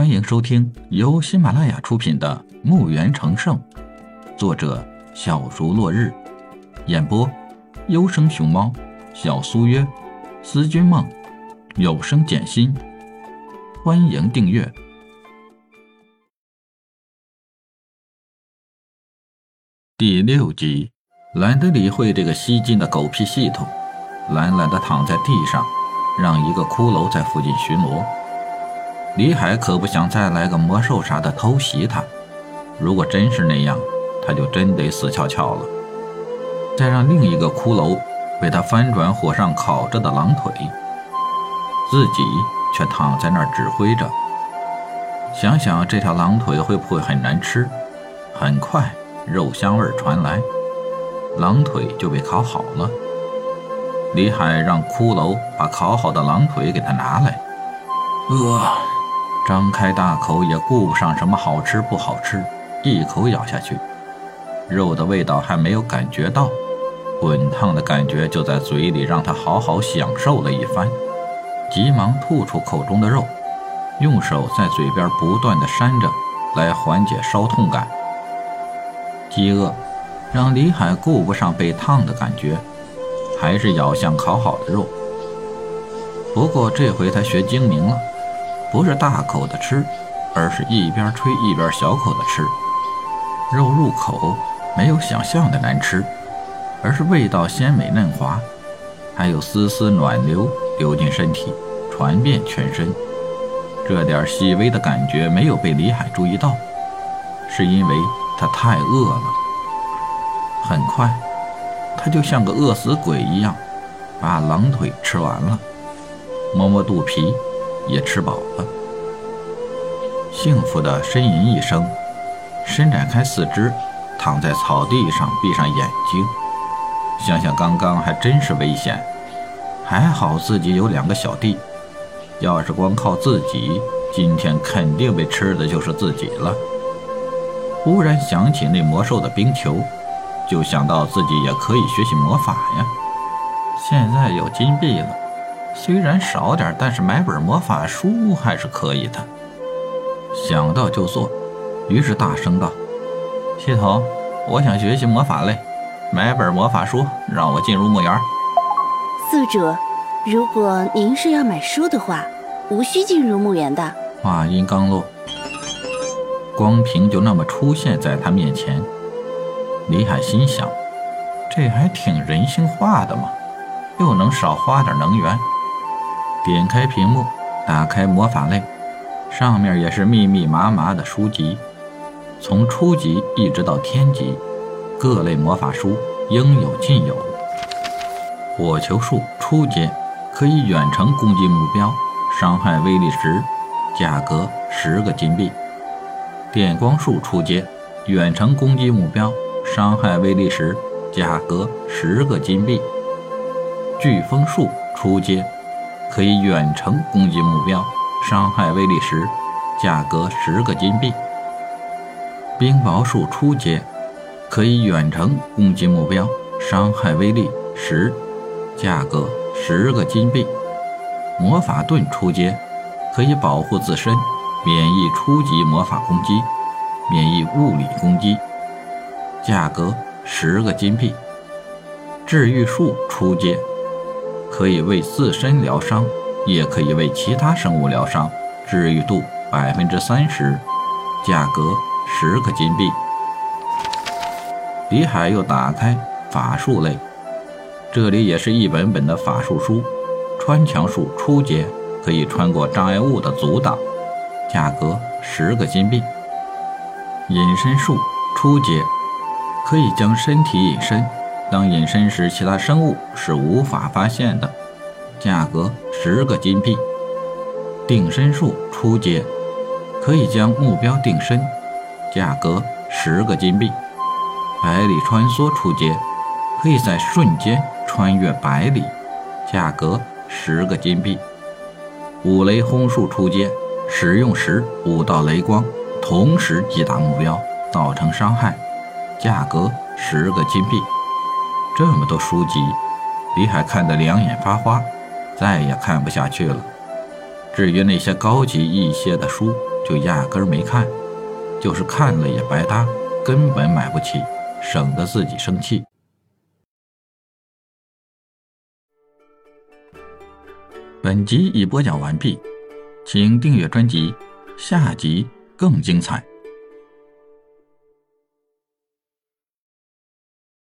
欢迎收听由喜马拉雅出品的《墓园成圣》，作者小竹落日，演播优生熊猫、小苏约、思君梦、有声简心。欢迎订阅第六集。懒得理会这个吸金的狗屁系统，懒懒的躺在地上，让一个骷髅在附近巡逻。李海可不想再来个魔兽啥的偷袭他，如果真是那样，他就真得死翘翘了。再让另一个骷髅被他翻转火上烤着的狼腿，自己却躺在那儿指挥着。想想这条狼腿会不会很难吃？很快，肉香味传来。狼腿就被烤好了。李海让骷髅把烤好的狼腿给他拿来。呃，张开大口也顾不上什么好吃不好吃，一口咬下去，肉的味道还没有感觉到，滚烫的感觉就在嘴里让他好好享受了一番，急忙吐出口中的肉，用手在嘴边不断的扇着，来缓解烧痛感。饥饿。让李海顾不上被烫的感觉，还是咬向烤好的肉。不过这回他学精明了，不是大口的吃，而是一边吹一边小口的吃。肉入口没有想象的难吃，而是味道鲜美嫩滑，还有丝丝暖流流进身体，传遍全身。这点细微的感觉没有被李海注意到，是因为他太饿了。很快，他就像个饿死鬼一样，把狼腿吃完了，摸摸肚皮，也吃饱了。幸福的呻吟一声，伸展开四肢，躺在草地上，闭上眼睛。想想刚刚还真是危险，还好自己有两个小弟，要是光靠自己，今天肯定被吃的就是自己了。忽然想起那魔兽的冰球。就想到自己也可以学习魔法呀！现在有金币了，虽然少点，但是买本魔法书还是可以的。想到就做，于是大声道：“系统，我想学习魔法类，买本魔法书，让我进入墓园。”宿主，如果您是要买书的话，无需进入墓园的。话音刚落，光屏就那么出现在他面前。李海心想：“这还挺人性化的嘛，又能少花点能源。”点开屏幕，打开魔法类，上面也是密密麻麻的书籍，从初级一直到天级，各类魔法书应有尽有。火球术初阶，可以远程攻击目标，伤害威力十，价格十个金币。电光术初阶，远程攻击目标。伤害威力十，价格十个金币。飓风术初阶，可以远程攻击目标，伤害威力十，价格十个金币。冰雹术初阶，可以远程攻击目标，伤害威力十，价格十个金币。魔法盾初阶，可以保护自身，免疫初级魔法攻击，免疫物理攻击。价格十个金币。治愈术初阶，可以为自身疗伤，也可以为其他生物疗伤，治愈度百分之三十，价格十个金币。李海又打开法术类，这里也是一本本的法术书。穿墙术初阶，可以穿过障碍物的阻挡，价格十个金币。隐身术初阶。可以将身体隐身，当隐身时，其他生物是无法发现的。价格十个金币。定身术初阶，可以将目标定身，价格十个金币。百里穿梭初阶，可以在瞬间穿越百里，价格十个金币。五雷轰术初阶，使用时五道雷光同时击打目标，造成伤害。价格十个金币，这么多书籍，李海看得两眼发花，再也看不下去了。至于那些高级一些的书，就压根没看，就是看了也白搭，根本买不起，省得自己生气。本集已播讲完毕，请订阅专辑，下集更精彩。